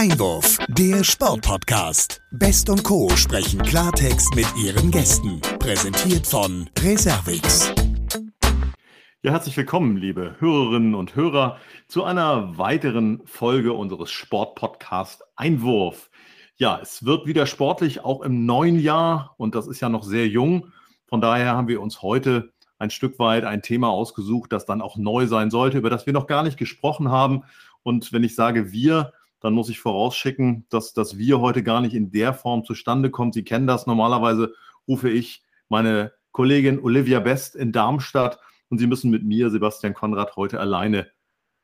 Einwurf, der Sportpodcast. Best und Co. sprechen Klartext mit ihren Gästen. Präsentiert von Reservix. Ja, herzlich willkommen, liebe Hörerinnen und Hörer, zu einer weiteren Folge unseres Sportpodcast Einwurf. Ja, es wird wieder sportlich, auch im neuen Jahr, und das ist ja noch sehr jung. Von daher haben wir uns heute ein Stück weit ein Thema ausgesucht, das dann auch neu sein sollte, über das wir noch gar nicht gesprochen haben. Und wenn ich sage wir, dann muss ich vorausschicken, dass das Wir heute gar nicht in der Form zustande kommt. Sie kennen das. Normalerweise rufe ich meine Kollegin Olivia Best in Darmstadt und Sie müssen mit mir, Sebastian Konrad, heute alleine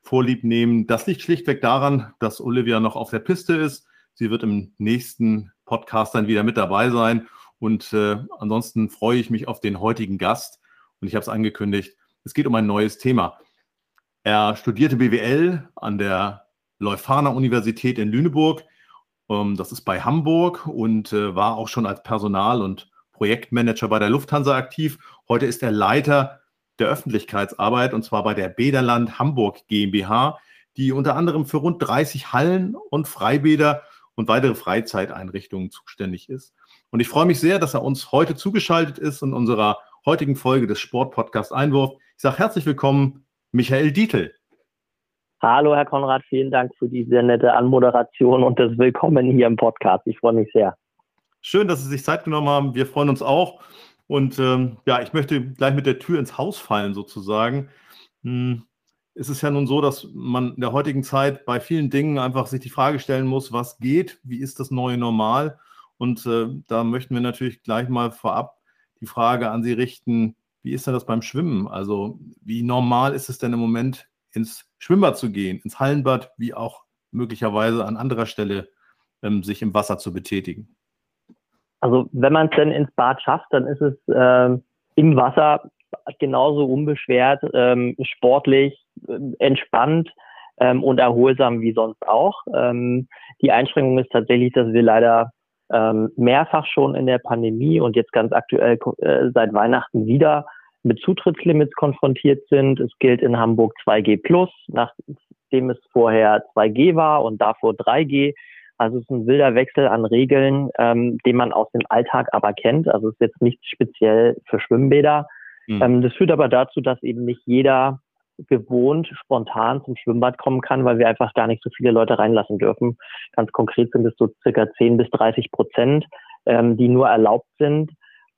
Vorlieb nehmen. Das liegt schlichtweg daran, dass Olivia noch auf der Piste ist. Sie wird im nächsten Podcast dann wieder mit dabei sein. Und äh, ansonsten freue ich mich auf den heutigen Gast. Und ich habe es angekündigt, es geht um ein neues Thema. Er studierte BWL an der Leuphana Universität in Lüneburg. Ähm, das ist bei Hamburg und äh, war auch schon als Personal- und Projektmanager bei der Lufthansa aktiv. Heute ist er Leiter der Öffentlichkeitsarbeit und zwar bei der Bäderland Hamburg GmbH, die unter anderem für rund 30 Hallen und Freibäder und weitere Freizeiteinrichtungen zuständig ist. Und ich freue mich sehr, dass er uns heute zugeschaltet ist in unserer heutigen Folge des Sportpodcast Einwurf. Ich sage herzlich willkommen, Michael Dietl. Hallo, Herr Konrad, vielen Dank für die sehr nette Anmoderation und das Willkommen hier im Podcast. Ich freue mich sehr. Schön, dass Sie sich Zeit genommen haben. Wir freuen uns auch. Und ähm, ja, ich möchte gleich mit der Tür ins Haus fallen, sozusagen. Hm, es ist ja nun so, dass man in der heutigen Zeit bei vielen Dingen einfach sich die Frage stellen muss, was geht, wie ist das neue Normal? Und äh, da möchten wir natürlich gleich mal vorab die Frage an Sie richten, wie ist denn das beim Schwimmen? Also wie normal ist es denn im Moment ins Schwimmbad zu gehen, ins Hallenbad, wie auch möglicherweise an anderer Stelle ähm, sich im Wasser zu betätigen? Also wenn man es denn ins Bad schafft, dann ist es äh, im Wasser genauso unbeschwert, ähm, sportlich, äh, entspannt ähm, und erholsam wie sonst auch. Ähm, die Einschränkung ist tatsächlich, dass wir leider ähm, mehrfach schon in der Pandemie und jetzt ganz aktuell äh, seit Weihnachten wieder mit Zutrittslimits konfrontiert sind. Es gilt in Hamburg 2G plus, nachdem es vorher 2G war und davor 3G. Also es ist ein wilder Wechsel an Regeln, ähm, den man aus dem Alltag aber kennt. Also es ist jetzt nicht speziell für Schwimmbäder. Mhm. Ähm, das führt aber dazu, dass eben nicht jeder gewohnt spontan zum Schwimmbad kommen kann, weil wir einfach gar nicht so viele Leute reinlassen dürfen. Ganz konkret sind es so circa 10 bis 30 Prozent, ähm, die nur erlaubt sind.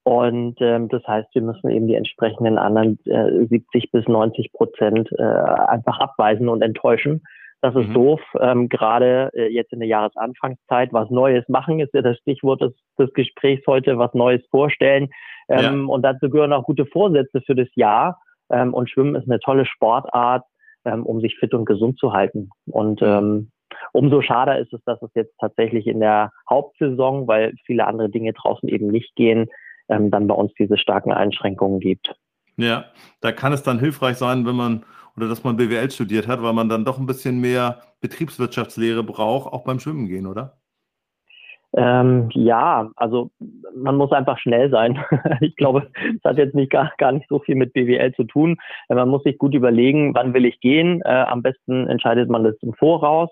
Und ähm, das heißt, wir müssen eben die entsprechenden anderen äh, 70 bis 90 Prozent äh, einfach abweisen und enttäuschen. Das ist mhm. doof. Ähm, Gerade äh, jetzt in der Jahresanfangszeit was Neues machen ist ja das Stichwort des, des Gesprächs heute, was Neues vorstellen. Ähm, ja. Und dazu gehören auch gute Vorsätze für das Jahr. Ähm, und Schwimmen ist eine tolle Sportart, ähm, um sich fit und gesund zu halten. Und ähm, umso schade ist es, dass es jetzt tatsächlich in der Hauptsaison, weil viele andere Dinge draußen eben nicht gehen, ähm, dann bei uns diese starken Einschränkungen gibt. Ja, da kann es dann hilfreich sein, wenn man oder dass man BWL studiert hat, weil man dann doch ein bisschen mehr Betriebswirtschaftslehre braucht, auch beim Schwimmen gehen, oder? Ähm, ja, also man muss einfach schnell sein. ich glaube, das hat jetzt nicht gar, gar nicht so viel mit BWL zu tun. Man muss sich gut überlegen, wann will ich gehen. Äh, am besten entscheidet man das im Voraus,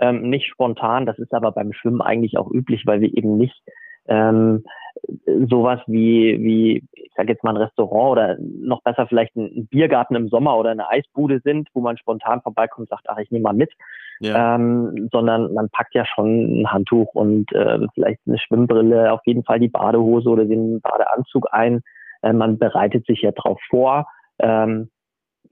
ähm, nicht spontan. Das ist aber beim Schwimmen eigentlich auch üblich, weil wir eben nicht ähm, sowas wie, wie, ich sage jetzt mal ein Restaurant oder noch besser vielleicht ein Biergarten im Sommer oder eine Eisbude sind, wo man spontan vorbeikommt und sagt, ach, ich nehme mal mit, ja. ähm, sondern man packt ja schon ein Handtuch und äh, vielleicht eine Schwimmbrille, auf jeden Fall die Badehose oder den Badeanzug ein. Äh, man bereitet sich ja drauf vor. Ähm,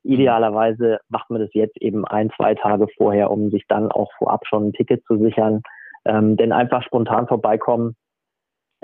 idealerweise macht man das jetzt eben ein, zwei Tage vorher, um sich dann auch vorab schon ein Ticket zu sichern. Ähm, denn einfach spontan vorbeikommen,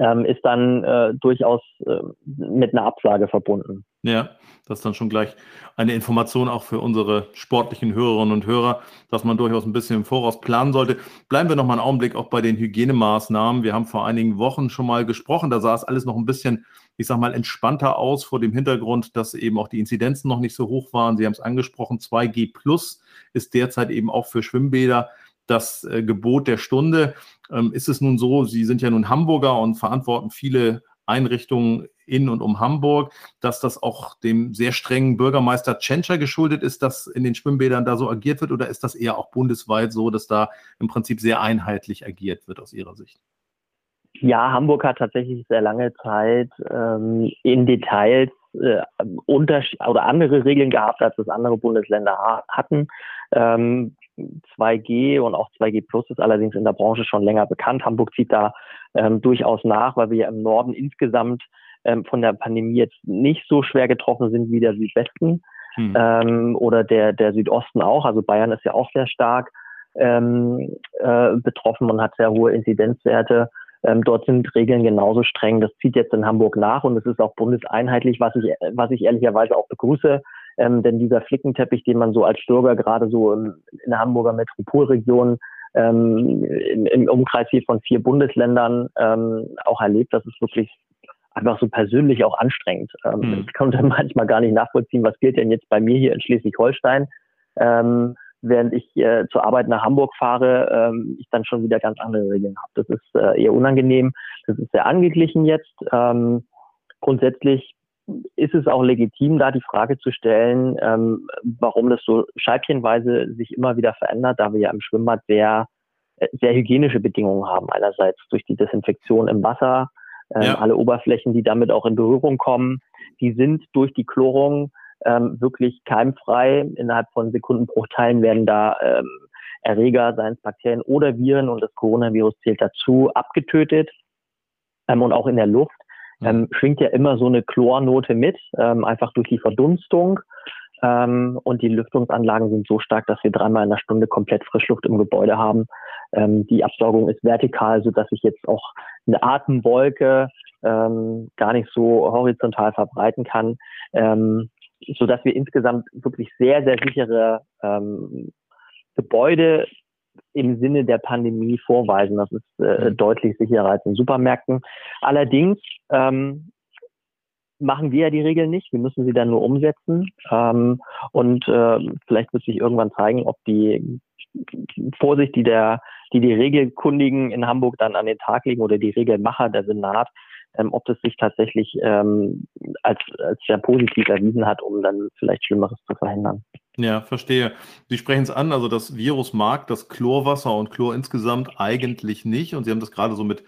ähm, ist dann äh, durchaus äh, mit einer Absage verbunden. Ja, das ist dann schon gleich eine Information auch für unsere sportlichen Hörerinnen und Hörer, dass man durchaus ein bisschen im Voraus planen sollte. Bleiben wir noch mal einen Augenblick auch bei den Hygienemaßnahmen. Wir haben vor einigen Wochen schon mal gesprochen, da sah es alles noch ein bisschen, ich sag mal, entspannter aus vor dem Hintergrund, dass eben auch die Inzidenzen noch nicht so hoch waren. Sie haben es angesprochen, 2G Plus ist derzeit eben auch für Schwimmbäder das äh, Gebot der Stunde. Ähm, ist es nun so, Sie sind ja nun Hamburger und verantworten viele Einrichtungen in und um Hamburg, dass das auch dem sehr strengen Bürgermeister Tschentscher geschuldet ist, dass in den Schwimmbädern da so agiert wird? Oder ist das eher auch bundesweit so, dass da im Prinzip sehr einheitlich agiert wird aus Ihrer Sicht? Ja, Hamburg hat tatsächlich sehr lange Zeit ähm, in Details äh, oder andere Regeln gehabt, als das andere Bundesländer ha hatten. Ähm, 2G und auch 2G Plus ist allerdings in der Branche schon länger bekannt. Hamburg zieht da ähm, durchaus nach, weil wir ja im Norden insgesamt ähm, von der Pandemie jetzt nicht so schwer getroffen sind wie der Südwesten hm. ähm, oder der, der Südosten auch. Also Bayern ist ja auch sehr stark ähm, äh, betroffen und hat sehr hohe Inzidenzwerte. Ähm, dort sind Regeln genauso streng. Das zieht jetzt in Hamburg nach und es ist auch bundeseinheitlich, was ich, was ich ehrlicherweise auch begrüße. Ähm, denn dieser Flickenteppich, den man so als Bürger gerade so in, in der Hamburger Metropolregion ähm, im, im Umkreis hier von vier Bundesländern ähm, auch erlebt, das ist wirklich einfach so persönlich auch anstrengend. Ähm, mhm. Ich konnte manchmal gar nicht nachvollziehen, was gilt denn jetzt bei mir hier in Schleswig-Holstein. Ähm, während ich äh, zur Arbeit nach Hamburg fahre, ähm, ich dann schon wieder ganz andere Regeln habe. Das ist äh, eher unangenehm. Das ist sehr angeglichen jetzt. Ähm, grundsätzlich ist es auch legitim, da die Frage zu stellen, ähm, warum das so scheibchenweise sich immer wieder verändert, da wir ja im Schwimmbad sehr, äh, sehr hygienische Bedingungen haben. Einerseits durch die Desinfektion im Wasser, ähm, ja. alle Oberflächen, die damit auch in Berührung kommen, die sind durch die Chlorung ähm, wirklich keimfrei. Innerhalb von Sekundenbruchteilen werden da ähm, Erreger, seien es Bakterien oder Viren und das Coronavirus zählt dazu, abgetötet. Ähm, und auch in der Luft ähm, schwingt ja immer so eine Chlornote mit, ähm, einfach durch die Verdunstung. Ähm, und die Lüftungsanlagen sind so stark, dass wir dreimal in der Stunde komplett Frischluft im Gebäude haben. Ähm, die Absaugung ist vertikal, so dass ich jetzt auch eine Atemwolke ähm, gar nicht so horizontal verbreiten kann. Ähm, so dass wir insgesamt wirklich sehr, sehr sichere ähm, Gebäude im Sinne der Pandemie vorweisen. Das ist äh, mhm. deutlich sicherer als in Supermärkten. Allerdings ähm, machen wir ja die Regeln nicht. Wir müssen sie dann nur umsetzen. Ähm, und äh, vielleicht wird sich irgendwann zeigen, ob die Vorsicht, die der, die die Regelkundigen in Hamburg dann an den Tag legen oder die Regelmacher, der Senat, ähm, ob das sich tatsächlich ähm, als, als sehr positiv erwiesen hat, um dann vielleicht Schlimmeres zu verhindern. Ja, verstehe. Sie sprechen es an, also das Virus mag das Chlorwasser und Chlor insgesamt eigentlich nicht. Und Sie haben das gerade so mit,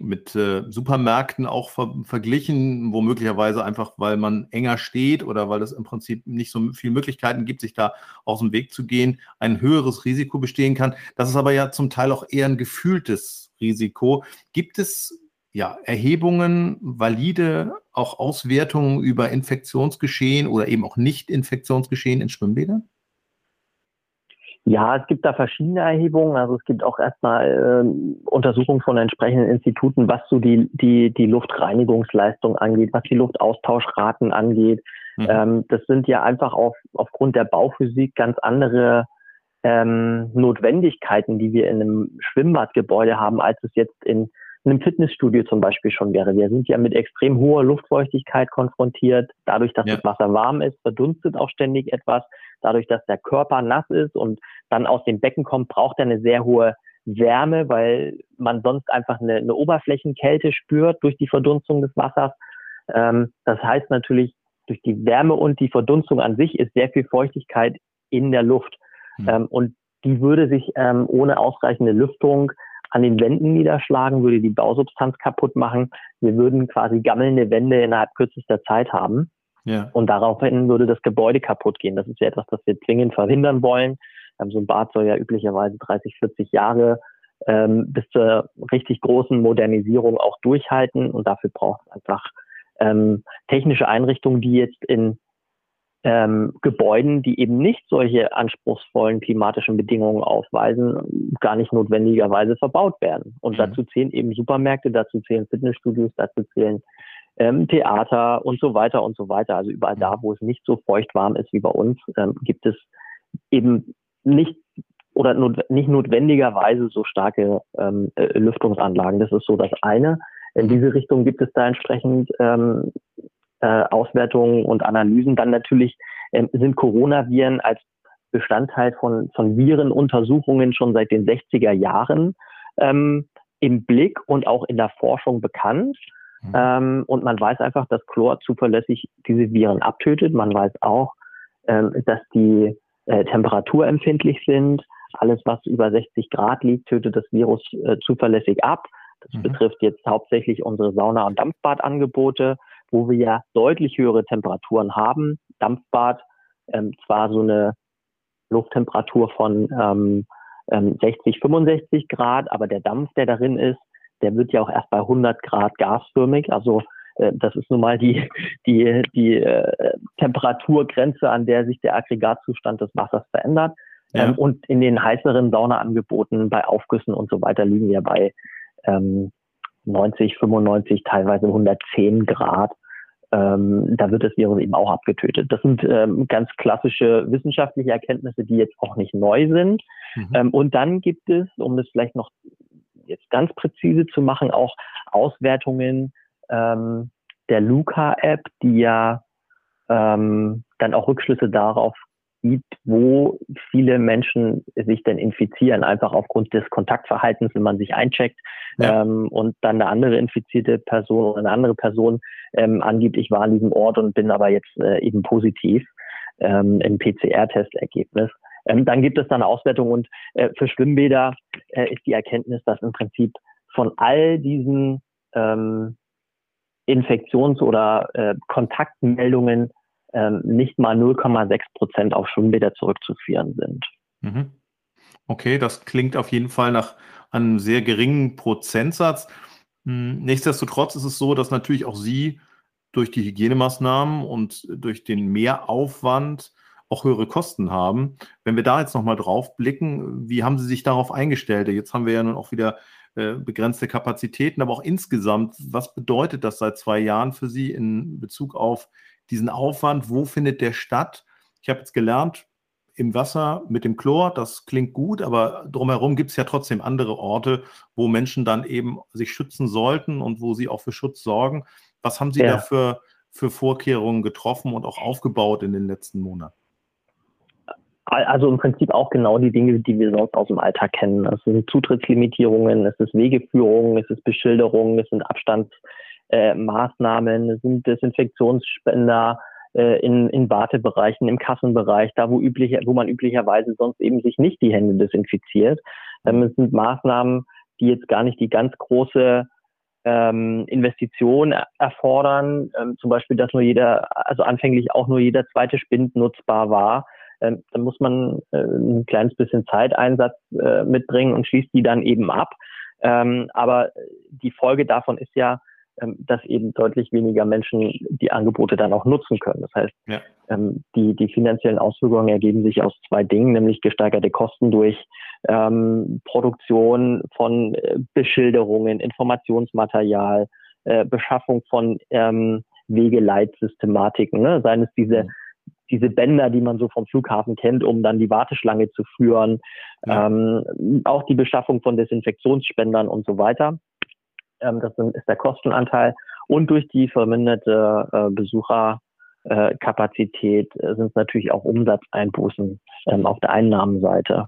mit äh, Supermärkten auch ver verglichen, wo möglicherweise einfach, weil man enger steht oder weil es im Prinzip nicht so viele Möglichkeiten gibt, sich da aus dem Weg zu gehen, ein höheres Risiko bestehen kann. Das ist aber ja zum Teil auch eher ein gefühltes Risiko. Gibt es ja, Erhebungen, valide auch Auswertungen über Infektionsgeschehen oder eben auch Nicht-Infektionsgeschehen in Schwimmbädern? Ja, es gibt da verschiedene Erhebungen. Also es gibt auch erstmal äh, Untersuchungen von entsprechenden Instituten, was so die, die, die Luftreinigungsleistung angeht, was die Luftaustauschraten angeht. Mhm. Ähm, das sind ja einfach auf, aufgrund der Bauphysik ganz andere ähm, Notwendigkeiten, die wir in einem Schwimmbadgebäude haben, als es jetzt in in einem Fitnessstudio zum Beispiel schon wäre. Wir sind ja mit extrem hoher Luftfeuchtigkeit konfrontiert. Dadurch, dass ja. das Wasser warm ist, verdunstet auch ständig etwas. Dadurch, dass der Körper nass ist und dann aus dem Becken kommt, braucht er eine sehr hohe Wärme, weil man sonst einfach eine, eine Oberflächenkälte spürt durch die Verdunstung des Wassers. Ähm, das heißt natürlich, durch die Wärme und die Verdunstung an sich ist sehr viel Feuchtigkeit in der Luft. Mhm. Ähm, und die würde sich ähm, ohne ausreichende Lüftung an den Wänden niederschlagen, würde die Bausubstanz kaputt machen. Wir würden quasi gammelnde Wände innerhalb kürzester Zeit haben. Ja. Und daraufhin würde das Gebäude kaputt gehen. Das ist ja etwas, das wir zwingend verhindern wollen. So ein Bad soll ja üblicherweise 30, 40 Jahre ähm, bis zur richtig großen Modernisierung auch durchhalten. Und dafür braucht es einfach ähm, technische Einrichtungen, die jetzt in ähm, Gebäuden, die eben nicht solche anspruchsvollen klimatischen Bedingungen aufweisen, gar nicht notwendigerweise verbaut werden. Und mhm. dazu zählen eben Supermärkte, dazu zählen Fitnessstudios, dazu zählen ähm, Theater und so weiter und so weiter. Also überall da, wo es nicht so feucht warm ist wie bei uns, ähm, gibt es eben nicht oder not, nicht notwendigerweise so starke ähm, äh, Lüftungsanlagen. Das ist so das eine. In diese Richtung gibt es da entsprechend ähm, äh, Auswertungen und Analysen. Dann natürlich ähm, sind Coronaviren als Bestandteil von, von Virenuntersuchungen schon seit den 60er Jahren ähm, im Blick und auch in der Forschung bekannt. Mhm. Ähm, und man weiß einfach, dass Chlor zuverlässig diese Viren abtötet. Man weiß auch, ähm, dass die äh, temperaturempfindlich sind. Alles, was über 60 Grad liegt, tötet das Virus äh, zuverlässig ab. Das mhm. betrifft jetzt hauptsächlich unsere Sauna- und Dampfbadangebote, wo wir ja deutlich höhere Temperaturen haben. Dampfbad ähm, zwar so eine Lufttemperatur von ähm, 60, ähm, 65 Grad, aber der Dampf, der darin ist, der wird ja auch erst bei 100 Grad gasförmig. Also äh, das ist nun mal die, die, die äh, Temperaturgrenze, an der sich der Aggregatzustand des Wassers verändert. Ja. Ähm, und in den heißeren Saunaangeboten bei Aufgüssen und so weiter liegen wir bei ähm, 90, 95, teilweise 110 Grad. Ähm, da wird das Virus eben auch abgetötet. Das sind ähm, ganz klassische wissenschaftliche Erkenntnisse, die jetzt auch nicht neu sind. Mhm. Ähm, und dann gibt es, um das vielleicht noch jetzt ganz präzise zu machen, auch Auswertungen ähm, der Luca-App, die ja ähm, dann auch Rückschlüsse darauf gibt, wo viele Menschen sich denn infizieren, einfach aufgrund des Kontaktverhaltens, wenn man sich eincheckt ja. ähm, und dann eine andere infizierte Person oder eine andere Person ähm, angibt, ich war an diesem Ort und bin aber jetzt äh, eben positiv ähm, im PCR-Testergebnis. Ähm, dann gibt es dann eine Auswertung und äh, für Schwimmbäder äh, ist die Erkenntnis, dass im Prinzip von all diesen ähm, Infektions- oder äh, Kontaktmeldungen ähm, nicht mal 0,6 Prozent auf Schwimmbäder zurückzuführen sind. Mhm. Okay, das klingt auf jeden Fall nach einem sehr geringen Prozentsatz. Hm, nichtsdestotrotz ist es so, dass natürlich auch Sie durch die Hygienemaßnahmen und durch den Mehraufwand auch höhere Kosten haben. Wenn wir da jetzt nochmal drauf blicken, wie haben Sie sich darauf eingestellt? Jetzt haben wir ja nun auch wieder äh, begrenzte Kapazitäten, aber auch insgesamt, was bedeutet das seit zwei Jahren für Sie in Bezug auf diesen Aufwand? Wo findet der statt? Ich habe jetzt gelernt, im Wasser mit dem Chlor, das klingt gut, aber drumherum gibt es ja trotzdem andere Orte, wo Menschen dann eben sich schützen sollten und wo sie auch für Schutz sorgen. Was haben Sie ja. da für, für Vorkehrungen getroffen und auch aufgebaut in den letzten Monaten? Also im Prinzip auch genau die Dinge, die wir sonst aus dem Alltag kennen. Es sind Zutrittslimitierungen, es ist Wegeführung, es ist Beschilderung, es sind Abstandsmaßnahmen, äh, es sind Desinfektionsspender äh, in, in Wartebereichen, im Kassenbereich, da wo, üblich, wo man üblicherweise sonst eben sich nicht die Hände desinfiziert. Ähm, es sind Maßnahmen, die jetzt gar nicht die ganz große ähm, Investition erfordern, ähm, zum Beispiel, dass nur jeder, also anfänglich auch nur jeder zweite Spind nutzbar war ähm, dann muss man äh, ein kleines bisschen Zeiteinsatz äh, mitbringen und schließt die dann eben ab. Ähm, aber die Folge davon ist ja, dass eben deutlich weniger Menschen die Angebote dann auch nutzen können. Das heißt, ja. ähm, die, die finanziellen Auswirkungen ergeben sich aus zwei Dingen, nämlich gesteigerte Kosten durch ähm, Produktion von äh, Beschilderungen, Informationsmaterial, äh, Beschaffung von ähm, Wegeleitsystematiken, ne? seien es diese mhm diese Bänder, die man so vom Flughafen kennt, um dann die Warteschlange zu führen, ja. ähm, auch die Beschaffung von Desinfektionsspendern und so weiter. Ähm, das ist der Kostenanteil. Und durch die verminderte äh, Besucherkapazität äh, sind es natürlich auch Umsatzeinbußen ähm, auf der Einnahmenseite.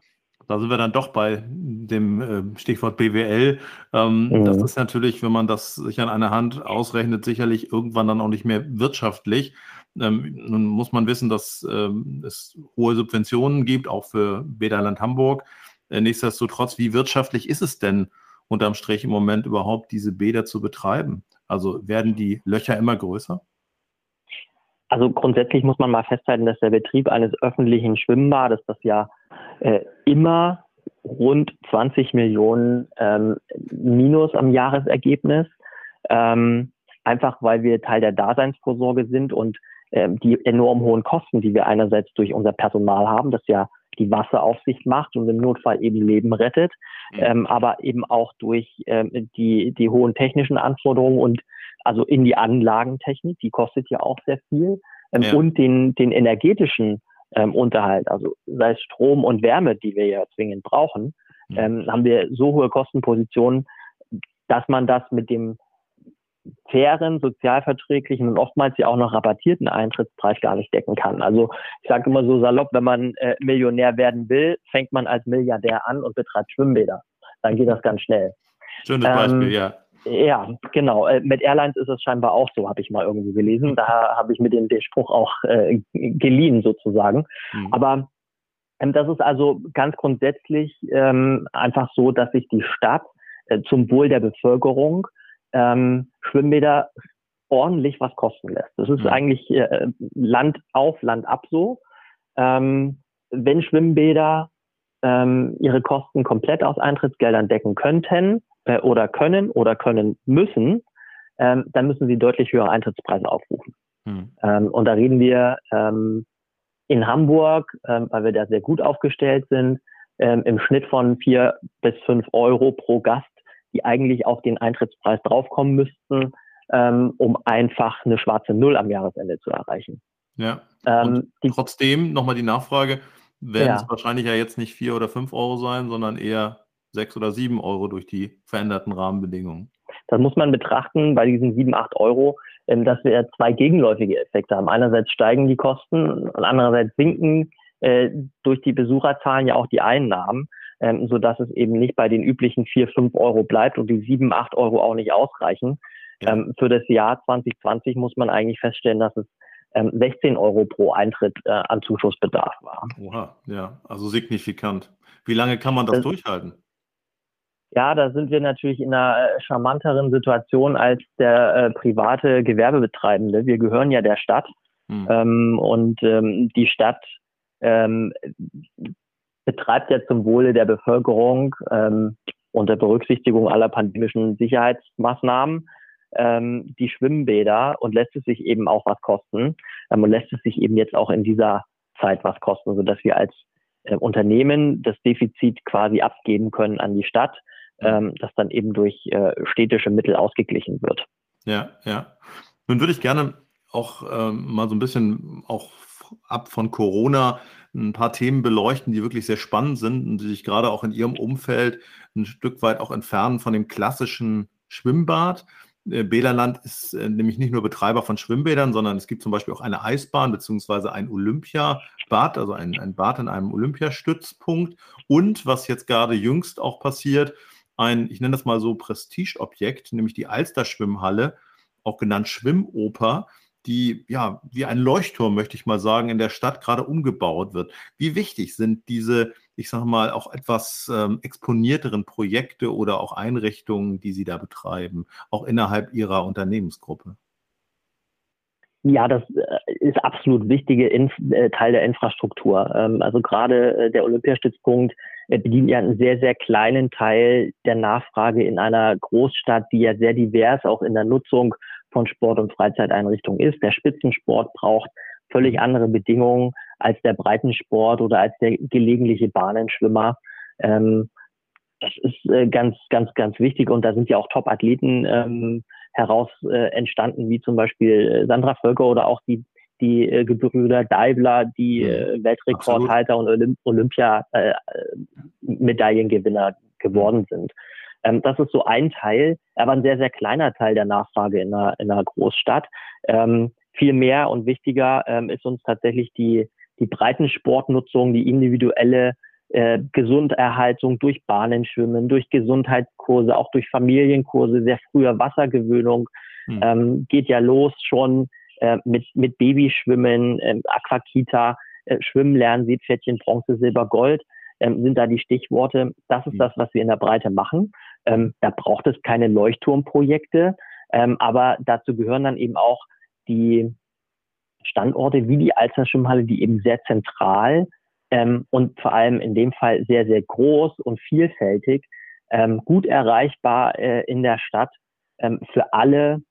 Da sind wir dann doch bei dem äh, Stichwort BWL. Ähm, mhm. Das ist natürlich, wenn man das sich an einer Hand ausrechnet, sicherlich irgendwann dann auch nicht mehr wirtschaftlich. Ähm, nun muss man wissen, dass ähm, es hohe Subventionen gibt, auch für Bäderland Hamburg. Äh, nichtsdestotrotz, wie wirtschaftlich ist es denn unterm Strich im Moment überhaupt, diese Bäder zu betreiben? Also werden die Löcher immer größer? Also grundsätzlich muss man mal festhalten, dass der Betrieb eines öffentlichen Schwimmbades, das ja äh, immer rund 20 Millionen ähm, Minus am Jahresergebnis, ähm, einfach weil wir Teil der Daseinsvorsorge sind und ähm, die enorm hohen Kosten, die wir einerseits durch unser Personal haben, das ja die Wasseraufsicht macht und im Notfall eben Leben rettet, mhm. ähm, aber eben auch durch ähm, die, die hohen technischen Anforderungen und also in die Anlagentechnik, die kostet ja auch sehr viel, ähm, ja. und den, den energetischen ähm, Unterhalt, also sei es Strom und Wärme, die wir ja zwingend brauchen, mhm. ähm, haben wir so hohe Kostenpositionen, dass man das mit dem fairen, sozialverträglichen und oftmals ja auch noch rabattierten Eintrittspreis gar nicht decken kann. Also ich sage immer so salopp, wenn man äh, Millionär werden will, fängt man als Milliardär an und betreibt Schwimmbäder. Dann geht das ganz schnell. Schönes Beispiel, ähm, ja. Ja, genau. Äh, mit Airlines ist es scheinbar auch so, habe ich mal irgendwo gelesen. Da habe ich mir den, den Spruch auch äh, geliehen sozusagen. Mhm. Aber ähm, das ist also ganz grundsätzlich ähm, einfach so, dass sich die Stadt äh, zum Wohl der Bevölkerung ähm, Schwimmbäder ordentlich was kosten lässt. Das ist mhm. eigentlich äh, Land auf, Land ab so. Ähm, wenn Schwimmbäder ähm, ihre Kosten komplett aus Eintrittsgeldern decken könnten äh, oder können oder können müssen, ähm, dann müssen sie deutlich höhere Eintrittspreise aufrufen. Mhm. Ähm, und da reden wir ähm, in Hamburg, ähm, weil wir da sehr gut aufgestellt sind, ähm, im Schnitt von vier bis fünf Euro pro Gast, die eigentlich auf den Eintrittspreis draufkommen müssten, ähm, um einfach eine schwarze Null am Jahresende zu erreichen. Ja. Ähm, die, trotzdem nochmal die Nachfrage, werden ja. es wahrscheinlich ja jetzt nicht vier oder fünf Euro sein, sondern eher sechs oder sieben Euro durch die veränderten Rahmenbedingungen. Das muss man betrachten bei diesen sieben, acht Euro, ähm, dass wir zwei gegenläufige Effekte haben. Einerseits steigen die Kosten und andererseits sinken äh, durch die Besucherzahlen ja auch die Einnahmen, ähm, so dass es eben nicht bei den üblichen vier, fünf Euro bleibt und die sieben, acht Euro auch nicht ausreichen. Ja. Ähm, für das Jahr 2020 muss man eigentlich feststellen, dass es 16 Euro pro Eintritt äh, an Zuschussbedarf war. Oha, ja, also signifikant. Wie lange kann man das, das durchhalten? Ja, da sind wir natürlich in einer äh, charmanteren Situation als der äh, private Gewerbebetreibende. Wir gehören ja der Stadt hm. ähm, und ähm, die Stadt ähm, betreibt ja zum Wohle der Bevölkerung ähm, unter Berücksichtigung aller pandemischen Sicherheitsmaßnahmen ähm, die Schwimmbäder und lässt es sich eben auch was kosten ähm, und lässt es sich eben jetzt auch in dieser Zeit was kosten, sodass wir als äh, Unternehmen das Defizit quasi abgeben können an die Stadt ähm, das dann eben durch äh, städtische Mittel ausgeglichen wird. Ja, ja. Nun würde ich gerne auch ähm, mal so ein bisschen auch ab von Corona ein paar Themen beleuchten, die wirklich sehr spannend sind und die sich gerade auch in Ihrem Umfeld ein Stück weit auch entfernen von dem klassischen Schwimmbad. Äh, Bäderland ist äh, nämlich nicht nur Betreiber von Schwimmbädern, sondern es gibt zum Beispiel auch eine Eisbahn beziehungsweise ein Olympiabad, also ein, ein Bad in einem Olympiastützpunkt. Und was jetzt gerade jüngst auch passiert, ein, ich nenne das mal so Prestigeobjekt, nämlich die Alster-Schwimmhalle, auch genannt Schwimmoper, die ja wie ein Leuchtturm, möchte ich mal sagen, in der Stadt gerade umgebaut wird. Wie wichtig sind diese, ich sage mal, auch etwas ähm, exponierteren Projekte oder auch Einrichtungen, die Sie da betreiben, auch innerhalb Ihrer Unternehmensgruppe? Ja, das äh, ist absolut wichtige Inf äh, Teil der Infrastruktur. Ähm, also gerade äh, der Olympiastützpunkt bedient ja einen sehr, sehr kleinen Teil der Nachfrage in einer Großstadt, die ja sehr divers auch in der Nutzung von Sport- und Freizeiteinrichtungen ist. Der Spitzensport braucht völlig andere Bedingungen als der Breitensport oder als der gelegentliche Bahnenschwimmer. Ähm, das ist äh, ganz, ganz, ganz wichtig und da sind ja auch Top-Athleten ähm, heraus äh, entstanden, wie zum Beispiel Sandra Völker oder auch die die äh, Gebrüder Daibler, die mhm. äh, Weltrekordhalter Absolut. und Olympia-Medaillengewinner äh, geworden sind. Ähm, das ist so ein Teil, aber ein sehr, sehr kleiner Teil der Nachfrage in einer, in einer Großstadt. Ähm, viel mehr und wichtiger ähm, ist uns tatsächlich die, die Breitensportnutzung, die individuelle äh, Gesunderhaltung durch Bahnenschwimmen, durch Gesundheitskurse, auch durch Familienkurse, sehr früher Wassergewöhnung. Mhm. Ähm, geht ja los schon äh, mit, mit Babyschwimmen, äh, Aquakita, äh, Schwimmen lernen, Seepferdchen, Bronze, Silber, Gold ähm, sind da die Stichworte. Das ist mhm. das, was wir in der Breite machen. Ähm, da braucht es keine Leuchtturmprojekte, ähm, aber dazu gehören dann eben auch die Standorte wie die Alster Schwimmhalle, die eben sehr zentral ähm, und vor allem in dem Fall sehr, sehr groß und vielfältig, ähm, gut erreichbar äh, in der Stadt ähm, für alle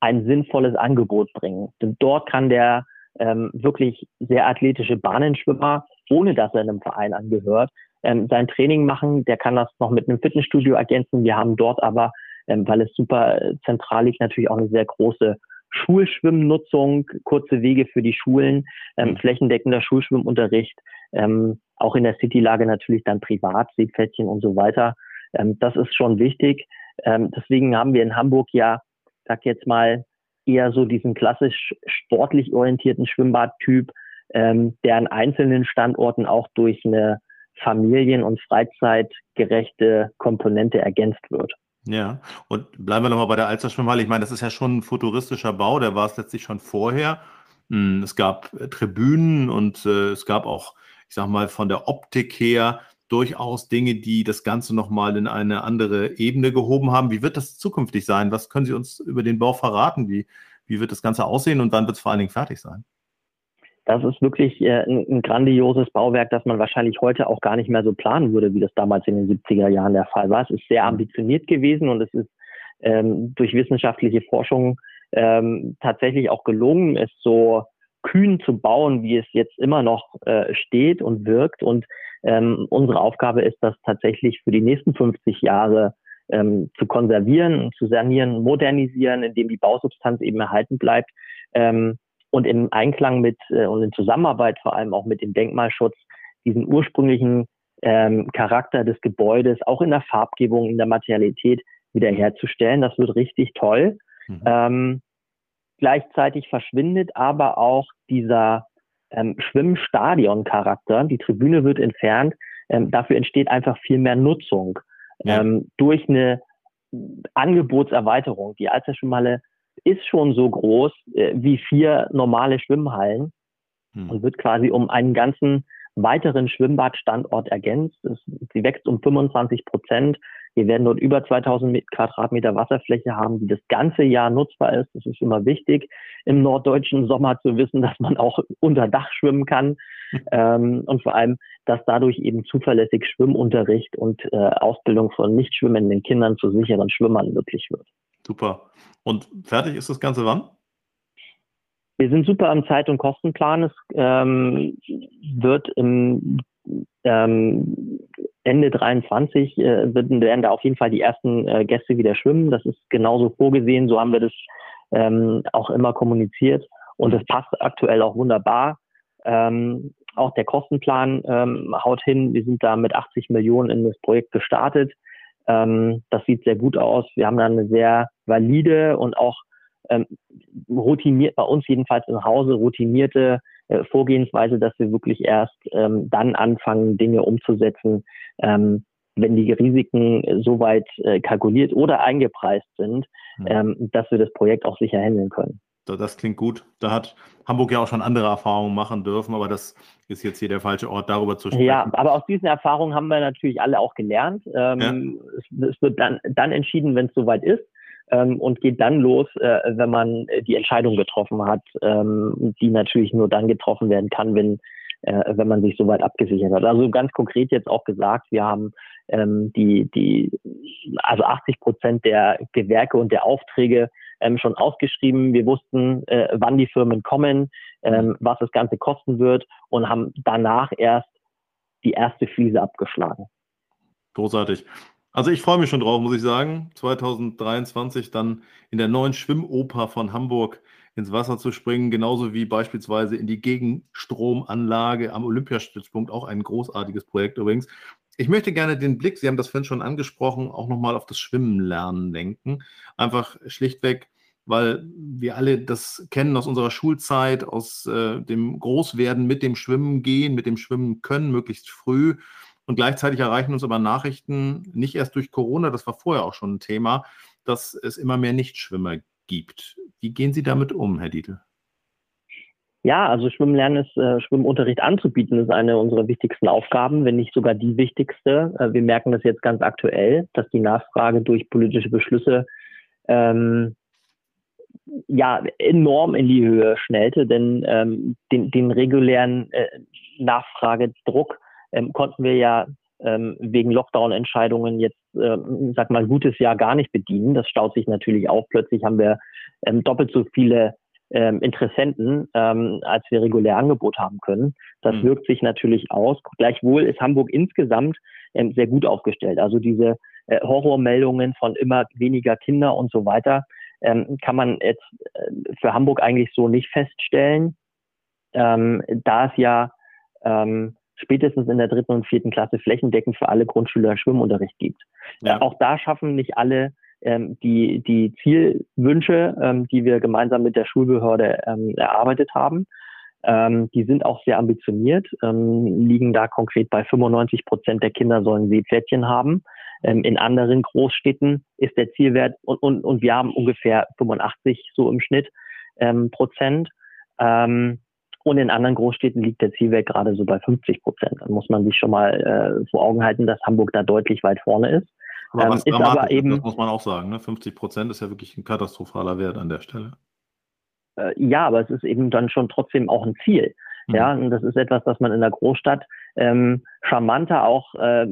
ein sinnvolles Angebot bringen. Denn dort kann der ähm, wirklich sehr athletische Bahnenschwimmer, ohne dass er einem Verein angehört, ähm, sein Training machen. Der kann das noch mit einem Fitnessstudio ergänzen. Wir haben dort aber, ähm, weil es super zentral liegt, natürlich auch eine sehr große Schulschwimmnutzung, kurze Wege für die Schulen, ähm, mhm. flächendeckender Schulschwimmunterricht, ähm, auch in der Citylage natürlich dann privat, Seepferdchen und so weiter. Ähm, das ist schon wichtig. Ähm, deswegen haben wir in Hamburg ja sag jetzt mal, eher so diesen klassisch sportlich orientierten Schwimmbadtyp, ähm, der an einzelnen Standorten auch durch eine familien- und freizeitgerechte Komponente ergänzt wird. Ja, und bleiben wir nochmal bei der Alster Schwimmhalle. Ich meine, das ist ja schon ein futuristischer Bau, der war es letztlich schon vorher. Hm, es gab äh, Tribünen und äh, es gab auch, ich sag mal, von der Optik her durchaus Dinge, die das Ganze nochmal in eine andere Ebene gehoben haben. Wie wird das zukünftig sein? Was können Sie uns über den Bau verraten? Wie, wie wird das Ganze aussehen und wann wird es vor allen Dingen fertig sein? Das ist wirklich äh, ein, ein, grandioses Bauwerk, das man wahrscheinlich heute auch gar nicht mehr so planen würde, wie das damals in den 70er Jahren der Fall war. Es ist sehr ambitioniert gewesen und es ist ähm, durch wissenschaftliche Forschung ähm, tatsächlich auch gelungen, es so kühn zu bauen, wie es jetzt immer noch äh, steht und wirkt. Und ähm, unsere Aufgabe ist das tatsächlich für die nächsten 50 Jahre ähm, zu konservieren, zu sanieren, modernisieren, indem die Bausubstanz eben erhalten bleibt ähm, und im Einklang mit äh, und in Zusammenarbeit vor allem auch mit dem Denkmalschutz diesen ursprünglichen ähm, Charakter des Gebäudes auch in der Farbgebung, in der Materialität wiederherzustellen. Das wird richtig toll. Mhm. Ähm, gleichzeitig verschwindet aber auch dieser ähm, Schwimmstadion-Charakter. Die Tribüne wird entfernt. Ähm, dafür entsteht einfach viel mehr Nutzung ja. ähm, durch eine Angebotserweiterung. Die Alster Schwimmhalle ist schon so groß äh, wie vier normale Schwimmhallen hm. und wird quasi um einen ganzen weiteren Schwimmbadstandort ergänzt. Es, sie wächst um 25 Prozent. Wir werden dort über 2000 Quadratmeter Wasserfläche haben, die das ganze Jahr nutzbar ist. Das ist immer wichtig, im norddeutschen Sommer zu wissen, dass man auch unter Dach schwimmen kann. ähm, und vor allem, dass dadurch eben zuverlässig Schwimmunterricht und äh, Ausbildung von nicht schwimmenden Kindern zu sicheren Schwimmern möglich wird. Super. Und fertig ist das Ganze wann? Wir sind super am Zeit- und Kostenplan. Es ähm, wird im ähm, Ende 23 äh, werden da auf jeden Fall die ersten äh, Gäste wieder schwimmen. Das ist genauso vorgesehen. So haben wir das ähm, auch immer kommuniziert. Und es passt aktuell auch wunderbar. Ähm, auch der Kostenplan ähm, haut hin. Wir sind da mit 80 Millionen in das Projekt gestartet. Ähm, das sieht sehr gut aus. Wir haben da eine sehr valide und auch ähm, routiniert, bei uns jedenfalls im Hause, routinierte äh, Vorgehensweise, dass wir wirklich erst ähm, dann anfangen, Dinge umzusetzen, ähm, wenn die Risiken soweit äh, kalkuliert oder eingepreist sind, mhm. ähm, dass wir das Projekt auch sicher handeln können. Das klingt gut. Da hat Hamburg ja auch schon andere Erfahrungen machen dürfen, aber das ist jetzt hier der falsche Ort, darüber zu sprechen. Ja, aber aus diesen Erfahrungen haben wir natürlich alle auch gelernt. Ähm, ja. es, es, wird dann, dann entschieden, wenn es soweit ist ähm, und geht dann los, äh, wenn man die Entscheidung getroffen hat, ähm, die natürlich nur dann getroffen werden kann, wenn äh, wenn man sich soweit abgesichert hat. Also ganz konkret jetzt auch gesagt, wir haben ähm, die die also 80 Prozent der Gewerke und der Aufträge ähm, schon ausgeschrieben. Wir wussten, äh, wann die Firmen kommen, ähm, was das Ganze kosten wird und haben danach erst die erste Fliese abgeschlagen. Großartig. Also ich freue mich schon drauf, muss ich sagen, 2023 dann in der neuen Schwimmoper von Hamburg ins Wasser zu springen, genauso wie beispielsweise in die Gegenstromanlage am Olympiastützpunkt, auch ein großartiges Projekt übrigens. Ich möchte gerne den Blick, Sie haben das vorhin schon angesprochen, auch nochmal auf das Schwimmen lernen lenken. Einfach schlichtweg, weil wir alle das kennen aus unserer Schulzeit, aus äh, dem Großwerden mit dem Schwimmen gehen, mit dem Schwimmen können, möglichst früh. Und gleichzeitig erreichen uns aber Nachrichten, nicht erst durch Corona, das war vorher auch schon ein Thema, dass es immer mehr Nichtschwimmer gibt. Wie gehen Sie damit um, Herr Dietl? Ja, also Schwimmlernen ist, äh, Schwimmunterricht anzubieten, ist eine unserer wichtigsten Aufgaben, wenn nicht sogar die wichtigste. Äh, wir merken das jetzt ganz aktuell, dass die Nachfrage durch politische Beschlüsse ähm, ja enorm in die Höhe schnellte, denn ähm, den, den regulären äh, Nachfragedruck ähm, konnten wir ja ähm, wegen Lockdown-Entscheidungen jetzt, ähm, sag mal, gutes Jahr gar nicht bedienen. Das staut sich natürlich auf. Plötzlich haben wir ähm, doppelt so viele ähm, Interessenten, ähm, als wir regulär Angebot haben können. Das mhm. wirkt sich natürlich aus. Gleichwohl ist Hamburg insgesamt ähm, sehr gut aufgestellt. Also diese äh, Horrormeldungen von immer weniger Kinder und so weiter ähm, kann man jetzt äh, für Hamburg eigentlich so nicht feststellen, ähm, da es ja ähm, spätestens in der dritten und vierten Klasse flächendeckend für alle Grundschüler Schwimmunterricht gibt. Ja. Äh, auch da schaffen nicht alle ähm, die, die Zielwünsche, ähm, die wir gemeinsam mit der Schulbehörde ähm, erarbeitet haben. Ähm, die sind auch sehr ambitioniert, ähm, liegen da konkret bei 95 Prozent der Kinder sollen Seepferdchen haben. Ähm, in anderen Großstädten ist der Zielwert und, und, und wir haben ungefähr 85 so im Schnitt ähm, Prozent. Ähm, und in anderen Großstädten liegt der Zielwert gerade so bei 50 Prozent. Dann muss man sich schon mal äh, vor Augen halten, dass Hamburg da deutlich weit vorne ist. Aber ähm, was ist aber eben, das muss man auch sagen. Ne? 50 Prozent ist ja wirklich ein katastrophaler Wert an der Stelle. Äh, ja, aber es ist eben dann schon trotzdem auch ein Ziel. Mhm. Ja, und das ist etwas, das man in der Großstadt ähm, charmanter auch äh,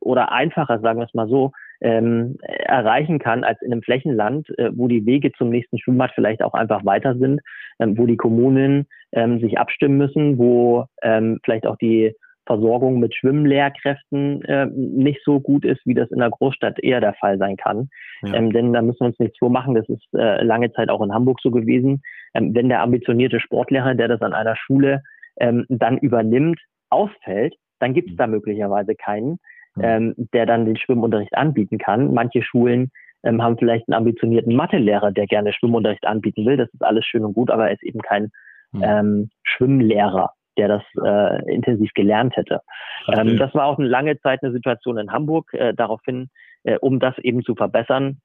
oder einfacher, sagen wir es mal so, ähm, erreichen kann als in einem Flächenland, äh, wo die Wege zum nächsten Schwimmbad vielleicht auch einfach weiter sind, ähm, wo die Kommunen ähm, sich abstimmen müssen, wo ähm, vielleicht auch die Versorgung mit Schwimmlehrkräften äh, nicht so gut ist, wie das in der Großstadt eher der Fall sein kann. Ja. Ähm, denn da müssen wir uns nichts vormachen, das ist äh, lange Zeit auch in Hamburg so gewesen. Ähm, wenn der ambitionierte Sportlehrer, der das an einer Schule ähm, dann übernimmt, ausfällt, dann gibt es mhm. da möglicherweise keinen, ähm, der dann den Schwimmunterricht anbieten kann. Manche Schulen ähm, haben vielleicht einen ambitionierten Mathelehrer, der gerne Schwimmunterricht anbieten will. Das ist alles schön und gut, aber er ist eben kein mhm. ähm, Schwimmlehrer der das äh, intensiv gelernt hätte. Ähm, das war auch eine lange Zeit eine Situation in Hamburg. Äh, daraufhin, äh, um das eben zu verbessern,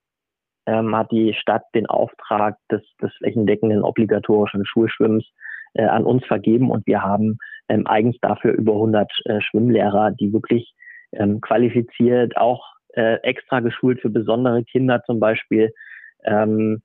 ähm, hat die Stadt den Auftrag des, des flächendeckenden obligatorischen Schulschwimmens äh, an uns vergeben und wir haben ähm, eigens dafür über 100 äh, Schwimmlehrer, die wirklich ähm, qualifiziert, auch äh, extra geschult für besondere Kinder zum Beispiel, ähm,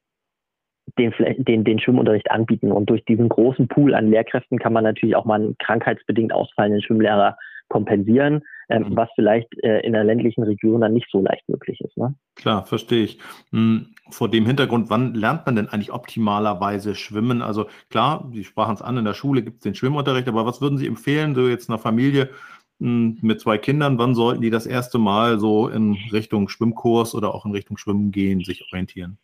den, den, den Schwimmunterricht anbieten. Und durch diesen großen Pool an Lehrkräften kann man natürlich auch mal einen krankheitsbedingt ausfallenden Schwimmlehrer kompensieren, ähm, mhm. was vielleicht äh, in der ländlichen Region dann nicht so leicht möglich ist. Ne? Klar, verstehe ich. Hm, vor dem Hintergrund, wann lernt man denn eigentlich optimalerweise schwimmen? Also klar, Sie sprachen es an, in der Schule gibt es den Schwimmunterricht, aber was würden Sie empfehlen, so jetzt einer Familie hm, mit zwei Kindern, wann sollten die das erste Mal so in Richtung Schwimmkurs oder auch in Richtung Schwimmen gehen, sich orientieren?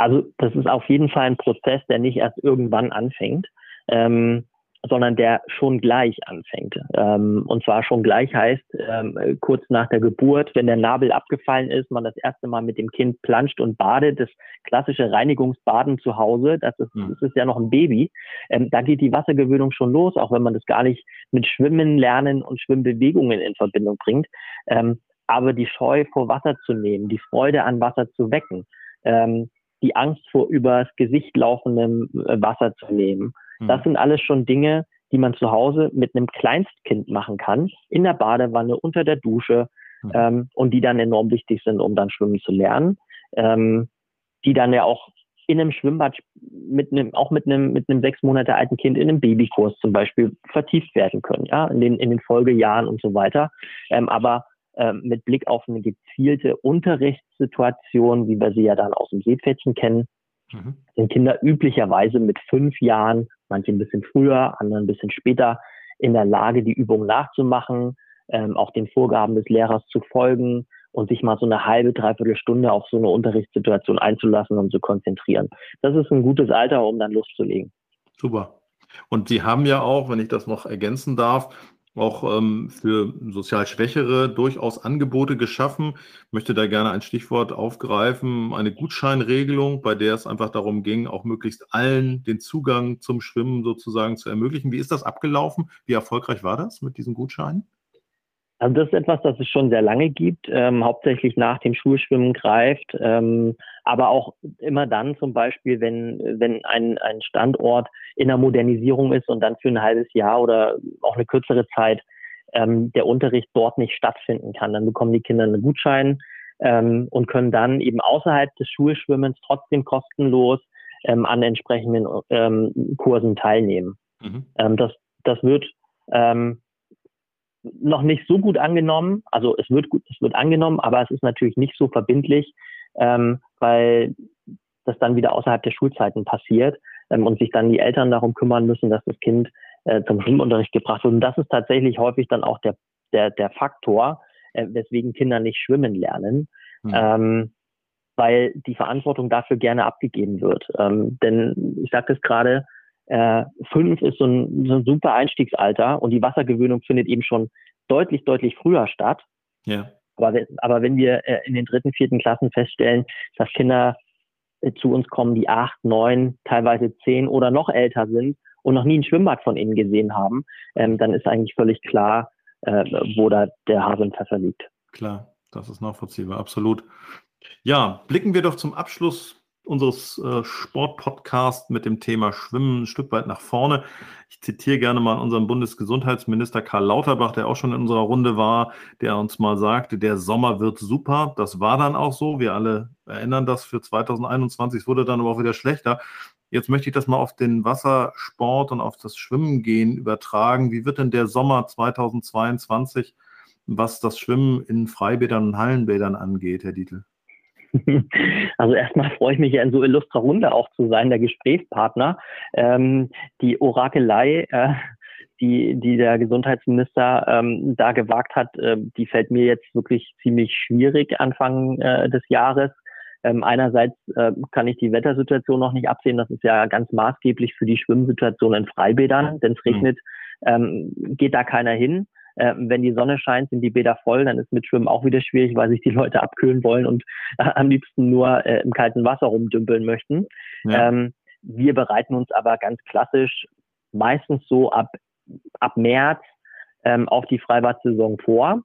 Also das ist auf jeden Fall ein Prozess, der nicht erst irgendwann anfängt, ähm, sondern der schon gleich anfängt. Ähm, und zwar schon gleich heißt, ähm, kurz nach der Geburt, wenn der Nabel abgefallen ist, man das erste Mal mit dem Kind planscht und badet, das klassische Reinigungsbaden zu Hause, das ist, hm. das ist ja noch ein Baby. Ähm, da geht die Wassergewöhnung schon los, auch wenn man das gar nicht mit Schwimmen lernen und Schwimmbewegungen in Verbindung bringt. Ähm, aber die Scheu vor Wasser zu nehmen, die Freude an Wasser zu wecken, ähm, die Angst vor übers Gesicht laufendem äh, Wasser zu nehmen. Mhm. Das sind alles schon Dinge, die man zu Hause mit einem Kleinstkind machen kann, in der Badewanne, unter der Dusche mhm. ähm, und die dann enorm wichtig sind, um dann schwimmen zu lernen, ähm, die dann ja auch in einem Schwimmbad mit einem, auch mit einem, mit einem sechs Monate alten Kind in einem Babykurs zum Beispiel vertieft werden können, ja, in den, in den Folgejahren und so weiter. Ähm, aber mit Blick auf eine gezielte Unterrichtssituation, wie wir sie ja dann aus dem Seepferdchen kennen, mhm. sind Kinder üblicherweise mit fünf Jahren, manche ein bisschen früher, andere ein bisschen später, in der Lage, die Übung nachzumachen, ähm, auch den Vorgaben des Lehrers zu folgen und sich mal so eine halbe, dreiviertel Stunde auf so eine Unterrichtssituation einzulassen und zu konzentrieren. Das ist ein gutes Alter, um dann loszulegen. Super. Und Sie haben ja auch, wenn ich das noch ergänzen darf, auch ähm, für sozial Schwächere durchaus Angebote geschaffen. Ich möchte da gerne ein Stichwort aufgreifen, eine Gutscheinregelung, bei der es einfach darum ging, auch möglichst allen den Zugang zum Schwimmen sozusagen zu ermöglichen. Wie ist das abgelaufen? Wie erfolgreich war das mit diesen Gutscheinen? Also das ist etwas, das es schon sehr lange gibt, ähm, hauptsächlich nach dem Schulschwimmen greift, ähm, aber auch immer dann zum Beispiel, wenn, wenn ein, ein Standort in der Modernisierung ist und dann für ein halbes Jahr oder auch eine kürzere Zeit ähm, der Unterricht dort nicht stattfinden kann. Dann bekommen die Kinder einen Gutschein ähm, und können dann eben außerhalb des Schulschwimmens trotzdem kostenlos ähm, an entsprechenden ähm, Kursen teilnehmen. Mhm. Ähm, das, das wird ähm, noch nicht so gut angenommen. Also es wird gut, es wird angenommen, aber es ist natürlich nicht so verbindlich, ähm, weil das dann wieder außerhalb der Schulzeiten passiert ähm, und sich dann die Eltern darum kümmern müssen, dass das Kind äh, zum Schwimmunterricht gebracht wird. Und das ist tatsächlich häufig dann auch der, der, der Faktor, äh, weswegen Kinder nicht schwimmen lernen. Mhm. Ähm, weil die Verantwortung dafür gerne abgegeben wird. Ähm, denn ich sagte es gerade, äh, fünf ist so ein, so ein super Einstiegsalter und die Wassergewöhnung findet eben schon deutlich, deutlich früher statt. Ja. Aber, aber wenn wir äh, in den dritten, vierten Klassen feststellen, dass Kinder äh, zu uns kommen, die acht, neun, teilweise zehn oder noch älter sind und noch nie ein Schwimmbad von ihnen gesehen haben, ähm, dann ist eigentlich völlig klar, äh, wo da der Hase im Pfeffer liegt. Klar. Das ist nachvollziehbar, absolut. Ja, blicken wir doch zum Abschluss unseres äh, Sportpodcasts mit dem Thema Schwimmen ein Stück weit nach vorne. Ich zitiere gerne mal unseren Bundesgesundheitsminister Karl Lauterbach, der auch schon in unserer Runde war, der uns mal sagte, der Sommer wird super. Das war dann auch so. Wir alle erinnern das für 2021. Es wurde dann aber auch wieder schlechter. Jetzt möchte ich das mal auf den Wassersport und auf das Schwimmen gehen übertragen. Wie wird denn der Sommer 2022, was das Schwimmen in Freibädern und Hallenbädern angeht, Herr Dietl? Also erstmal freue ich mich ja in so illustrer Runde auch zu sein, der Gesprächspartner. Ähm, die Orakelei, äh, die, die der Gesundheitsminister ähm, da gewagt hat, äh, die fällt mir jetzt wirklich ziemlich schwierig Anfang äh, des Jahres. Ähm, einerseits äh, kann ich die Wettersituation noch nicht absehen. Das ist ja ganz maßgeblich für die Schwimmsituation in Freibädern. Denn es mhm. regnet, ähm, geht da keiner hin. Äh, wenn die Sonne scheint, sind die Bäder voll, dann ist mit Schwimmen auch wieder schwierig, weil sich die Leute abkühlen wollen und äh, am liebsten nur äh, im kalten Wasser rumdümpeln möchten. Ja. Ähm, wir bereiten uns aber ganz klassisch meistens so ab, ab März ähm, auf die Freibad-Saison vor.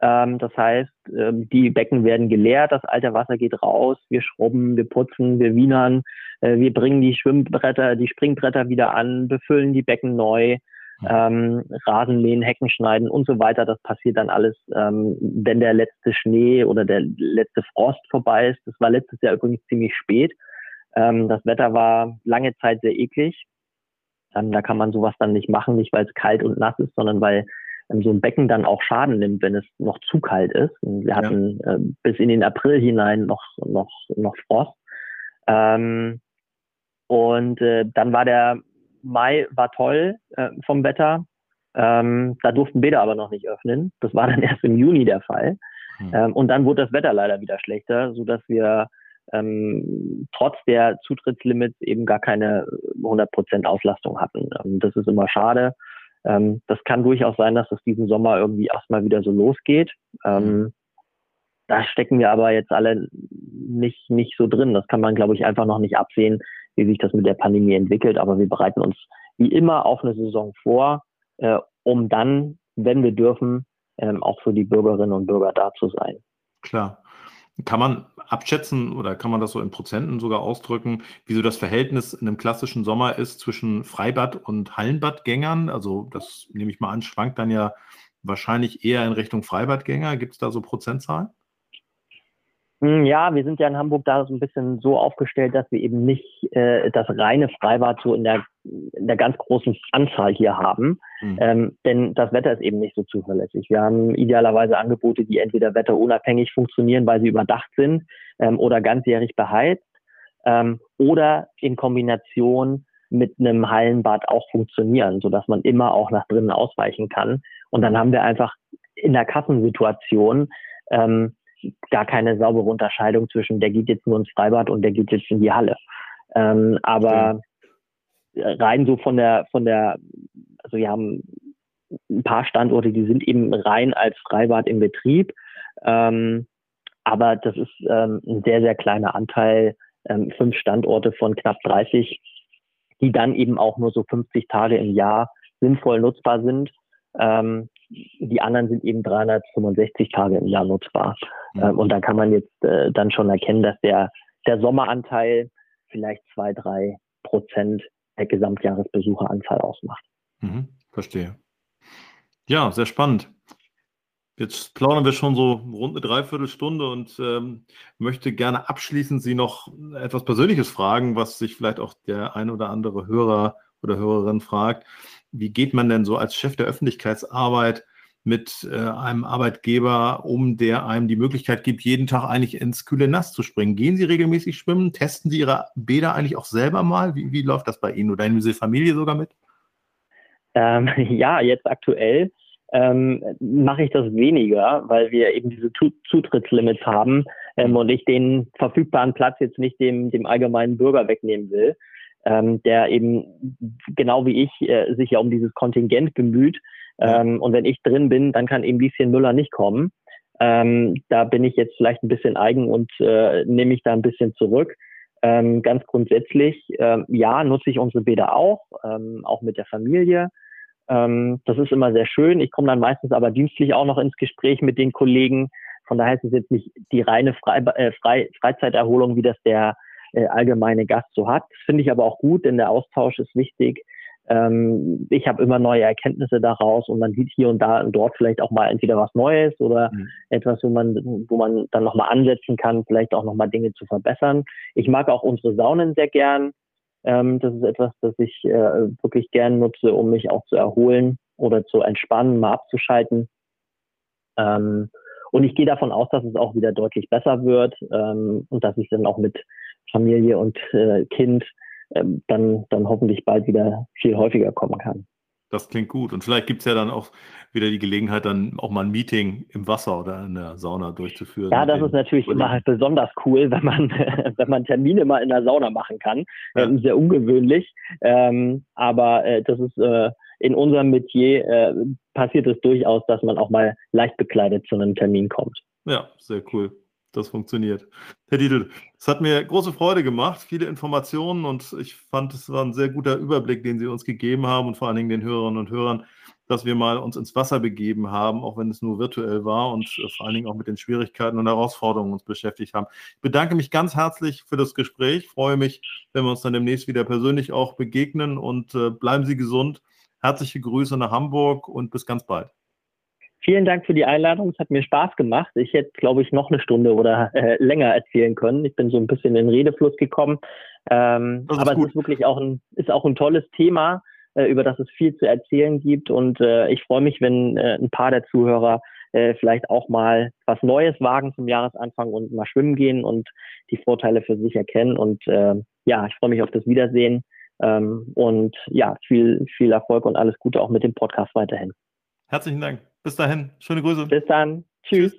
Ähm, das heißt, ähm, die Becken werden geleert, das alte Wasser geht raus, wir schrubben, wir putzen, wir wienern, äh, wir bringen die Schwimmbretter, die Springbretter wieder an, befüllen die Becken neu, ähm, Rasen mähen, Hecken schneiden und so weiter. Das passiert dann alles, ähm, wenn der letzte Schnee oder der letzte Frost vorbei ist. Das war letztes Jahr übrigens ziemlich spät. Ähm, das Wetter war lange Zeit sehr eklig. Ähm, da kann man sowas dann nicht machen, nicht weil es kalt und nass ist, sondern weil ähm, so ein Becken dann auch Schaden nimmt, wenn es noch zu kalt ist. Und wir hatten ja. äh, bis in den April hinein noch, noch, noch Frost. Ähm, und äh, dann war der Mai war toll äh, vom Wetter. Ähm, da durften Bäder aber noch nicht öffnen. Das war dann erst im Juni der Fall. Mhm. Ähm, und dann wurde das Wetter leider wieder schlechter, so dass wir ähm, trotz der Zutrittslimits eben gar keine 100% Auslastung hatten. Ähm, das ist immer schade. Ähm, das kann durchaus sein, dass es diesen Sommer irgendwie erstmal wieder so losgeht. Mhm. Da stecken wir aber jetzt alle nicht, nicht so drin. Das kann man, glaube ich, einfach noch nicht absehen, wie sich das mit der Pandemie entwickelt. Aber wir bereiten uns wie immer auf eine Saison vor, äh, um dann, wenn wir dürfen, ähm, auch für die Bürgerinnen und Bürger da zu sein. Klar. Kann man abschätzen oder kann man das so in Prozenten sogar ausdrücken, wieso das Verhältnis in einem klassischen Sommer ist zwischen Freibad- und Hallenbadgängern? Also das nehme ich mal an, schwankt dann ja wahrscheinlich eher in Richtung Freibadgänger. Gibt es da so Prozentzahlen? Hm, ja, wir sind ja in Hamburg da so ein bisschen so aufgestellt, dass wir eben nicht äh, das reine Freibad so in der, in der ganz großen Anzahl hier haben. Mhm. Ähm, denn das Wetter ist eben nicht so zuverlässig. Wir haben idealerweise Angebote, die entweder wetterunabhängig funktionieren, weil sie überdacht sind ähm, oder ganzjährig beheizt ähm, oder in Kombination mit einem Hallenbad auch funktionieren, sodass man immer auch nach drinnen ausweichen kann. Und dann haben wir einfach in der Kassensituation ähm, gar keine saubere Unterscheidung zwischen, der geht jetzt nur ins Freibad und der geht jetzt in die Halle. Ähm, aber okay. rein so von der, von der, also wir haben ein paar Standorte, die sind eben rein als Freibad im Betrieb. Ähm, aber das ist ähm, ein sehr, sehr kleiner Anteil, ähm, fünf Standorte von knapp 30, die dann eben auch nur so 50 Tage im Jahr sinnvoll nutzbar sind. Ähm, die anderen sind eben 365 Tage im Jahr nutzbar. Mhm. Ähm, und da kann man jetzt äh, dann schon erkennen, dass der, der Sommeranteil vielleicht zwei, drei Prozent der Gesamtjahresbesucheranzahl ausmacht. Mhm, verstehe. Ja, sehr spannend. Jetzt plaudern wir schon so rund eine Dreiviertelstunde und ähm, möchte gerne abschließend Sie noch etwas Persönliches fragen, was sich vielleicht auch der ein oder andere Hörer oder Hörerin fragt wie geht man denn so als Chef der Öffentlichkeitsarbeit mit äh, einem Arbeitgeber um, der einem die Möglichkeit gibt, jeden Tag eigentlich ins kühle Nass zu springen? Gehen Sie regelmäßig schwimmen? Testen Sie Ihre Bäder eigentlich auch selber mal? Wie, wie läuft das bei Ihnen oder nehmen Sie Familie sogar mit? Ähm, ja, jetzt aktuell ähm, mache ich das weniger, weil wir eben diese Zutrittslimits haben ähm, und ich den verfügbaren Platz jetzt nicht dem, dem allgemeinen Bürger wegnehmen will ähm, der eben genau wie ich äh, sich ja um dieses Kontingent bemüht. Ähm, und wenn ich drin bin, dann kann eben Lieschen Müller nicht kommen. Ähm, da bin ich jetzt vielleicht ein bisschen eigen und äh, nehme mich da ein bisschen zurück. Ähm, ganz grundsätzlich, ähm, ja, nutze ich unsere Bäder auch, ähm, auch mit der Familie. Ähm, das ist immer sehr schön. Ich komme dann meistens aber dienstlich auch noch ins Gespräch mit den Kollegen, Von daher ist es jetzt nicht die reine Fre äh, Fre Freizeiterholung, wie das der äh, allgemeine Gast so hat. Das finde ich aber auch gut, denn der Austausch ist wichtig. Ähm, ich habe immer neue Erkenntnisse daraus und man sieht hier und da und dort vielleicht auch mal entweder was Neues oder mhm. etwas, wo man, wo man dann nochmal ansetzen kann, vielleicht auch nochmal Dinge zu verbessern. Ich mag auch unsere Saunen sehr gern. Ähm, das ist etwas, das ich äh, wirklich gern nutze, um mich auch zu erholen oder zu entspannen, mal abzuschalten. Ähm, und ich gehe davon aus, dass es auch wieder deutlich besser wird ähm, und dass ich dann auch mit Familie und äh, Kind ähm, dann, dann hoffentlich bald wieder viel häufiger kommen kann. Das klingt gut. Und vielleicht gibt es ja dann auch wieder die Gelegenheit, dann auch mal ein Meeting im Wasser oder in der Sauna durchzuführen. Ja, das ist natürlich immer besonders cool, wenn man, wenn man Termine mal in der Sauna machen kann. Ja. Ähm, sehr ungewöhnlich. Ähm, aber äh, das ist äh, in unserem Metier äh, passiert es durchaus, dass man auch mal leicht bekleidet zu einem Termin kommt. Ja, sehr cool das funktioniert. Herr Dietl, es hat mir große Freude gemacht, viele Informationen und ich fand, es war ein sehr guter Überblick, den Sie uns gegeben haben und vor allen Dingen den Hörerinnen und Hörern, dass wir mal uns ins Wasser begeben haben, auch wenn es nur virtuell war und äh, vor allen Dingen auch mit den Schwierigkeiten und Herausforderungen uns beschäftigt haben. Ich bedanke mich ganz herzlich für das Gespräch, freue mich, wenn wir uns dann demnächst wieder persönlich auch begegnen und äh, bleiben Sie gesund. Herzliche Grüße nach Hamburg und bis ganz bald. Vielen Dank für die Einladung. Es hat mir Spaß gemacht. Ich hätte, glaube ich, noch eine Stunde oder äh, länger erzählen können. Ich bin so ein bisschen in den Redefluss gekommen. Ähm, aber gut. es ist wirklich auch ein, ist auch ein tolles Thema, äh, über das es viel zu erzählen gibt. Und äh, ich freue mich, wenn äh, ein paar der Zuhörer äh, vielleicht auch mal was Neues wagen zum Jahresanfang und mal schwimmen gehen und die Vorteile für sich erkennen. Und äh, ja, ich freue mich auf das Wiedersehen. Ähm, und ja, viel, viel Erfolg und alles Gute auch mit dem Podcast weiterhin. Herzlichen Dank. Bis dahin. Schöne Grüße. Bis dann. Tschüss.